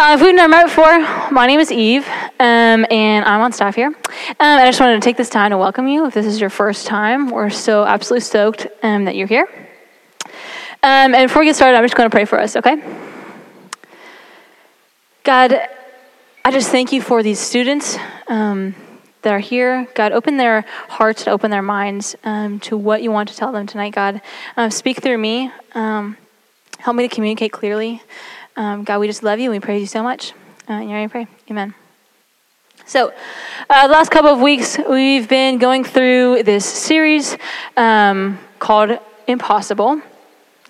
Uh, never met before, my name is Eve, um, and I'm on staff here. Um, I just wanted to take this time to welcome you. If this is your first time, we're so absolutely stoked um, that you're here. Um, and before we get started, I'm just going to pray for us, okay? God, I just thank you for these students um, that are here. God, open their hearts, and open their minds um, to what you want to tell them tonight, God. Uh, speak through me. help me to communicate clearly. Um, God, we just love you we praise you so much. Uh, and you're ready to pray? Amen. So, uh, the last couple of weeks, we've been going through this series um, called Impossible,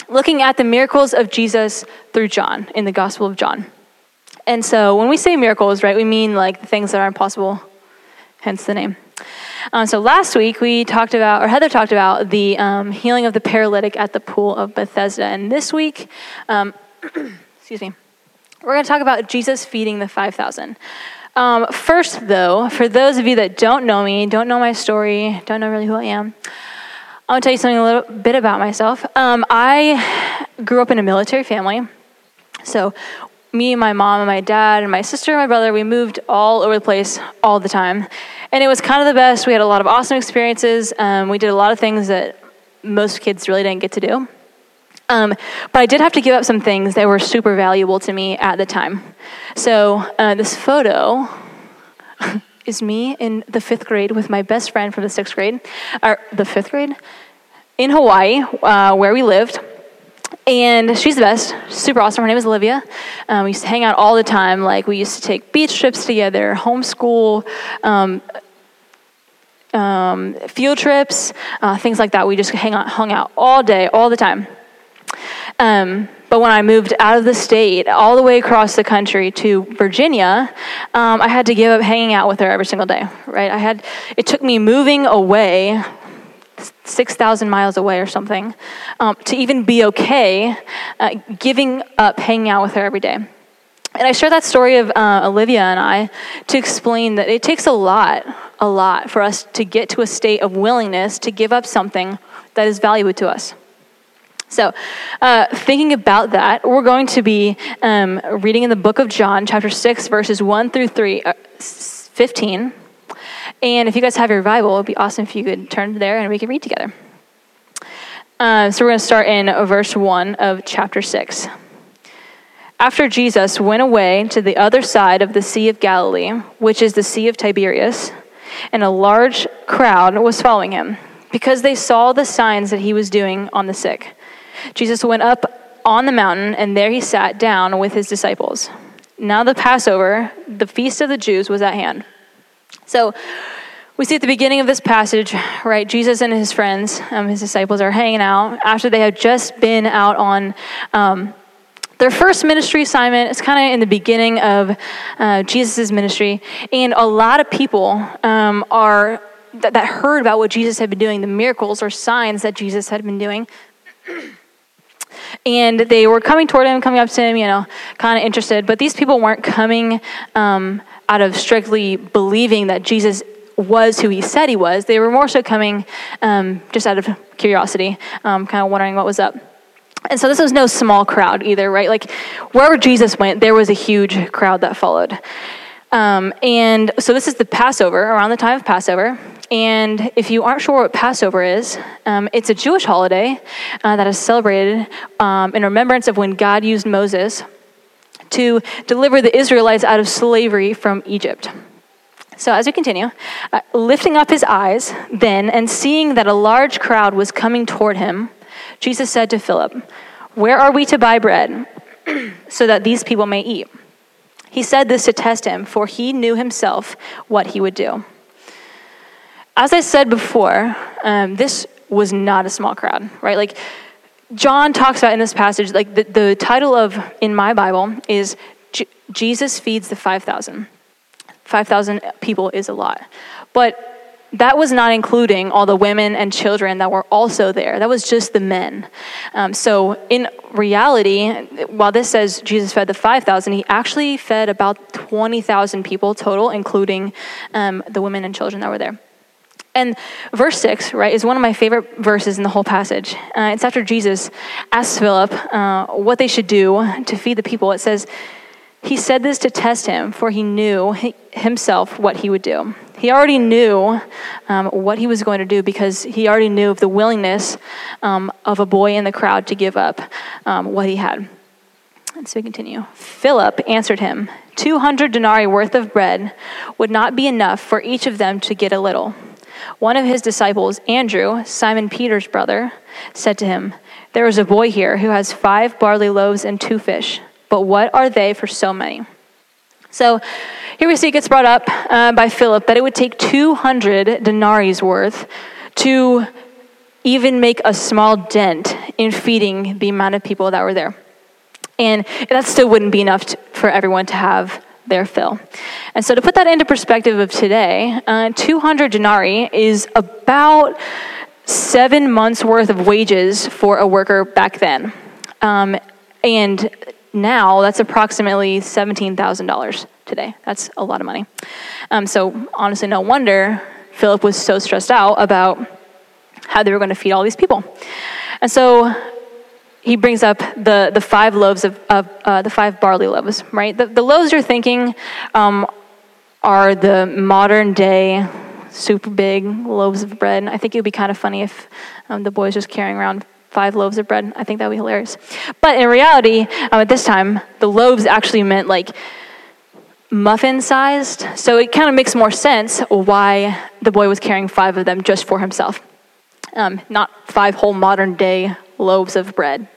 looking at the miracles of Jesus through John in the Gospel of John. And so, when we say miracles, right, we mean like the things that are impossible, hence the name. Um, so last week we talked about, or Heather talked about, the um, healing of the paralytic at the pool of Bethesda. And this week, um, Excuse me. We're going to talk about Jesus feeding the 5,000. Um, first, though, for those of you that don't know me, don't know my story, don't know really who I am, I want to tell you something a little bit about myself. Um, I grew up in a military family. So, me, my mom, and my dad, and my sister, and my brother, we moved all over the place all the time. And it was kind of the best. We had a lot of awesome experiences. Um, we did a lot of things that most kids really didn't get to do. Um, but I did have to give up some things that were super valuable to me at the time. So uh, this photo is me in the fifth grade with my best friend from the sixth grade, or the fifth grade, in Hawaii, uh, where we lived. And she's the best, super awesome. Her name is Olivia. Um, we used to hang out all the time. Like we used to take beach trips together, homeschool, um, um, field trips, uh, things like that. We just hang out, hung out all day, all the time. Um, but when I moved out of the state, all the way across the country to Virginia, um, I had to give up hanging out with her every single day. Right? I had. It took me moving away, six thousand miles away or something, um, to even be okay, uh, giving up hanging out with her every day. And I share that story of uh, Olivia and I to explain that it takes a lot, a lot for us to get to a state of willingness to give up something that is valuable to us. So, uh, thinking about that, we're going to be um, reading in the book of John, chapter 6, verses 1 through 3, uh, 15. And if you guys have your Bible, it would be awesome if you could turn there and we could read together. Uh, so, we're going to start in verse 1 of chapter 6. After Jesus went away to the other side of the Sea of Galilee, which is the Sea of Tiberias, and a large crowd was following him, because they saw the signs that he was doing on the sick. Jesus went up on the mountain, and there he sat down with his disciples. Now, the Passover, the feast of the Jews, was at hand. So, we see at the beginning of this passage, right, Jesus and his friends, um, his disciples, are hanging out after they have just been out on um, their first ministry assignment. It's kind of in the beginning of uh, Jesus' ministry. And a lot of people um, are that, that heard about what Jesus had been doing, the miracles or signs that Jesus had been doing. And they were coming toward him, coming up to him, you know, kind of interested. But these people weren't coming um, out of strictly believing that Jesus was who he said he was. They were more so coming um, just out of curiosity, um, kind of wondering what was up. And so this was no small crowd either, right? Like wherever Jesus went, there was a huge crowd that followed. Um, and so this is the Passover, around the time of Passover. And if you aren't sure what Passover is, um, it's a Jewish holiday uh, that is celebrated um, in remembrance of when God used Moses to deliver the Israelites out of slavery from Egypt. So, as we continue, uh, lifting up his eyes then and seeing that a large crowd was coming toward him, Jesus said to Philip, Where are we to buy bread so that these people may eat? He said this to test him, for he knew himself what he would do. As I said before, um, this was not a small crowd, right? Like, John talks about in this passage, like the, the title of in my Bible is J- Jesus feeds the 5,000. 5,000 people is a lot. But that was not including all the women and children that were also there. That was just the men. Um, so, in reality, while this says Jesus fed the 5,000, he actually fed about 20,000 people total, including um, the women and children that were there. And verse 6, right, is one of my favorite verses in the whole passage. Uh, it's after Jesus asks Philip uh, what they should do to feed the people. It says, He said this to test him, for he knew himself what he would do. He already knew um, what he was going to do because he already knew of the willingness um, of a boy in the crowd to give up um, what he had. And so we continue. Philip answered him 200 denarii worth of bread would not be enough for each of them to get a little. One of his disciples, Andrew, Simon Peter's brother, said to him, There is a boy here who has five barley loaves and two fish, but what are they for so many? So here we see it gets brought up uh, by Philip that it would take 200 denarii's worth to even make a small dent in feeding the amount of people that were there. And that still wouldn't be enough to, for everyone to have their fill. And so, to put that into perspective of today, uh, 200 denarii is about seven months worth of wages for a worker back then. Um, and now that's approximately $17,000 today. That's a lot of money. Um, so, honestly, no wonder Philip was so stressed out about how they were going to feed all these people. And so he brings up the, the five loaves of, of uh, the five barley loaves, right? The, the loaves you're thinking um, are the modern day super big loaves of bread. I think it would be kind of funny if um, the boys just carrying around five loaves of bread. I think that would be hilarious. But in reality, um, at this time, the loaves actually meant like muffin sized. So it kind of makes more sense why the boy was carrying five of them just for himself, um, not five whole modern day loaves of bread.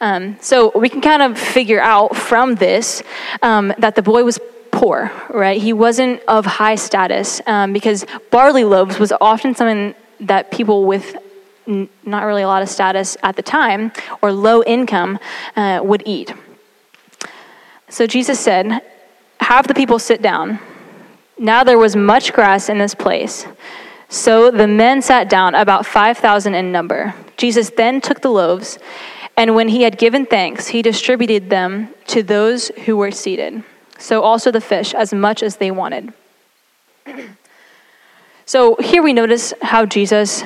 Um, so we can kind of figure out from this um, that the boy was poor, right? He wasn't of high status um, because barley loaves was often something that people with n- not really a lot of status at the time or low income uh, would eat. So Jesus said, Have the people sit down. Now there was much grass in this place. So the men sat down, about 5,000 in number. Jesus then took the loaves, and when he had given thanks, he distributed them to those who were seated. So also the fish, as much as they wanted. So here we notice how Jesus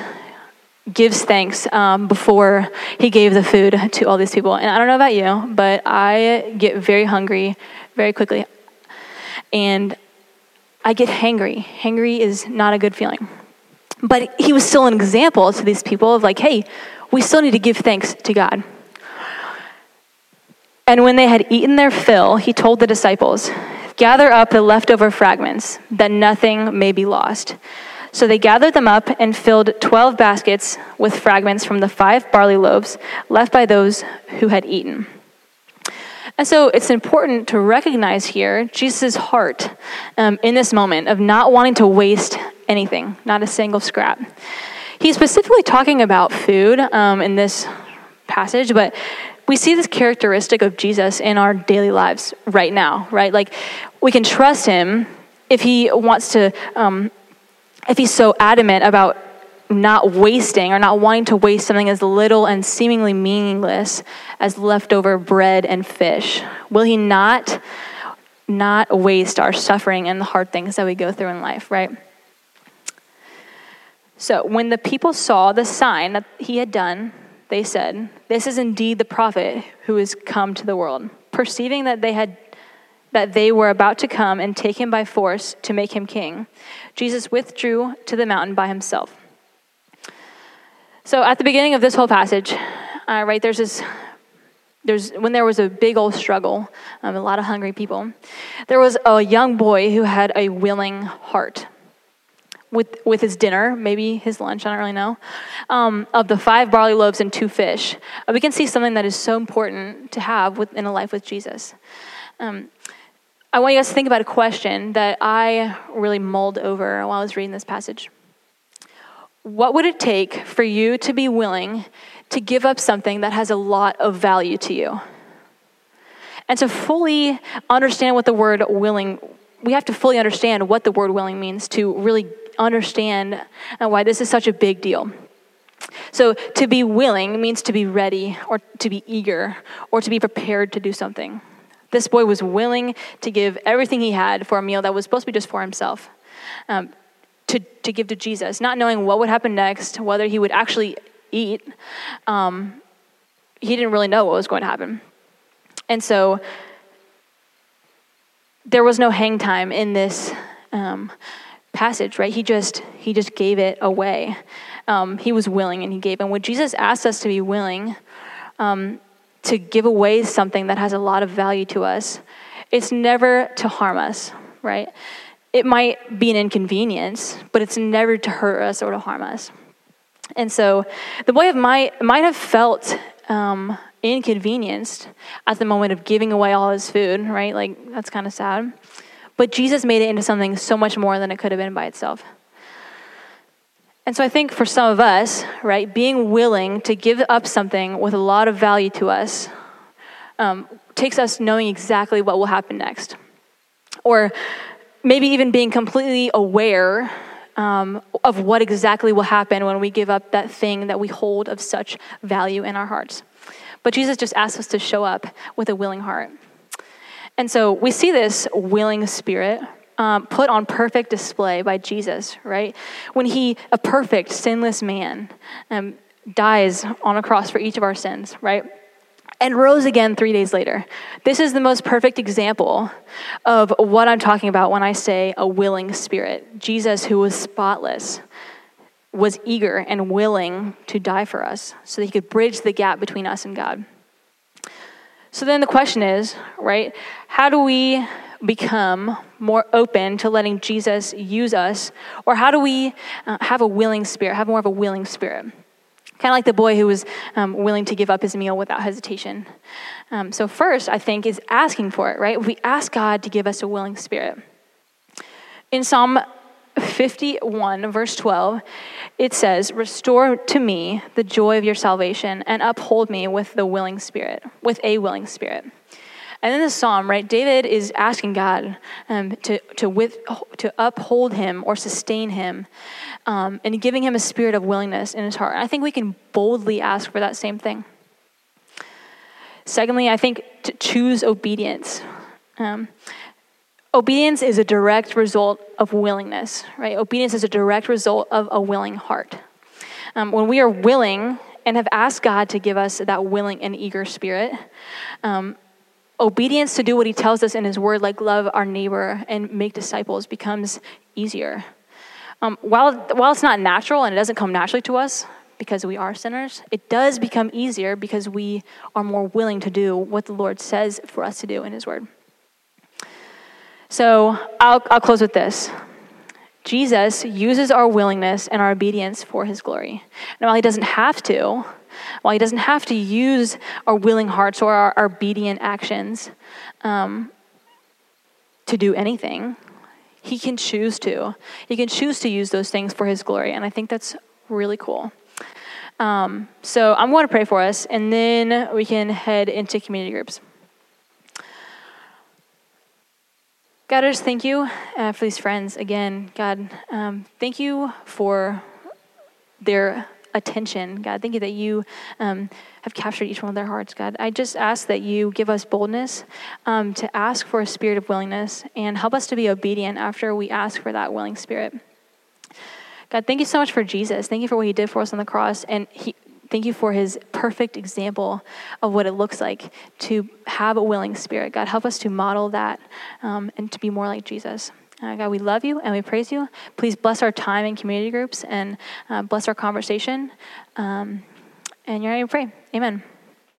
gives thanks um, before he gave the food to all these people. And I don't know about you, but I get very hungry very quickly. And I get hangry. Hangry is not a good feeling. But he was still an example to these people of like, hey, we still need to give thanks to God. And when they had eaten their fill, he told the disciples, Gather up the leftover fragments, that nothing may be lost. So they gathered them up and filled 12 baskets with fragments from the five barley loaves left by those who had eaten. And so it's important to recognize here Jesus' heart um, in this moment of not wanting to waste anything, not a single scrap. He's specifically talking about food um, in this passage, but we see this characteristic of Jesus in our daily lives right now, right? Like we can trust him if he wants to, um, if he's so adamant about not wasting or not wanting to waste something as little and seemingly meaningless as leftover bread and fish. Will he not not waste our suffering and the hard things that we go through in life, right? So when the people saw the sign that he had done, they said, This is indeed the prophet who has come to the world. Perceiving that they had that they were about to come and take him by force to make him king, Jesus withdrew to the mountain by himself. So at the beginning of this whole passage, uh, right, there's this there's when there was a big old struggle, um, a lot of hungry people. There was a young boy who had a willing heart with, with his dinner, maybe his lunch, I don't really know, um, of the five barley loaves and two fish, uh, we can see something that is so important to have in a life with Jesus. Um, I want you guys to think about a question that I really mulled over while I was reading this passage. What would it take for you to be willing to give up something that has a lot of value to you? And to fully understand what the word willing, we have to fully understand what the word willing means to really understand uh, why this is such a big deal. So, to be willing means to be ready or to be eager or to be prepared to do something. This boy was willing to give everything he had for a meal that was supposed to be just for himself, um, to, to give to Jesus, not knowing what would happen next, whether he would actually eat. Um, he didn't really know what was going to happen. And so, there was no hang time in this um, passage, right? He just he just gave it away. Um, he was willing and he gave. And when Jesus asked us to be willing um, to give away something that has a lot of value to us, it's never to harm us, right? It might be an inconvenience, but it's never to hurt us or to harm us. And so the boy of might might have felt um, inconvenienced at the moment of giving away all his food, right? Like that's kind of sad. But Jesus made it into something so much more than it could have been by itself. And so I think for some of us, right, being willing to give up something with a lot of value to us um, takes us knowing exactly what will happen next. Or maybe even being completely aware um, of what exactly will happen when we give up that thing that we hold of such value in our hearts. But Jesus just asks us to show up with a willing heart. And so we see this willing spirit um, put on perfect display by Jesus, right? When he, a perfect, sinless man, um, dies on a cross for each of our sins, right? And rose again three days later. This is the most perfect example of what I'm talking about when I say a willing spirit. Jesus, who was spotless, was eager and willing to die for us so that he could bridge the gap between us and God. So then the question is, right, how do we become more open to letting Jesus use us? Or how do we uh, have a willing spirit, have more of a willing spirit? Kind of like the boy who was um, willing to give up his meal without hesitation. Um, so, first, I think, is asking for it, right? We ask God to give us a willing spirit. In Psalm 51, verse 12, it says, Restore to me the joy of your salvation and uphold me with the willing spirit, with a willing spirit. And in the psalm, right, David is asking God um, to, to, with, to uphold him or sustain him um, and giving him a spirit of willingness in his heart. I think we can boldly ask for that same thing. Secondly, I think to choose obedience. Um, Obedience is a direct result of willingness, right? Obedience is a direct result of a willing heart. Um, when we are willing and have asked God to give us that willing and eager spirit, um, obedience to do what He tells us in His Word, like love our neighbor and make disciples, becomes easier. Um, while, while it's not natural and it doesn't come naturally to us because we are sinners, it does become easier because we are more willing to do what the Lord says for us to do in His Word. So I'll, I'll close with this. Jesus uses our willingness and our obedience for his glory. And while he doesn't have to, while he doesn't have to use our willing hearts or our, our obedient actions um, to do anything, he can choose to. He can choose to use those things for his glory. And I think that's really cool. Um, so I'm going to pray for us, and then we can head into community groups. God, I just thank you uh, for these friends again. God, um, thank you for their attention. God, thank you that you um, have captured each one of their hearts. God, I just ask that you give us boldness um, to ask for a spirit of willingness and help us to be obedient after we ask for that willing spirit. God, thank you so much for Jesus. Thank you for what he did for us on the cross. And he, Thank you for his perfect example of what it looks like to have a willing spirit. God, help us to model that um, and to be more like Jesus. Uh, God, we love you and we praise you. Please bless our time in community groups and uh, bless our conversation. Um, and you're ready to pray. Amen.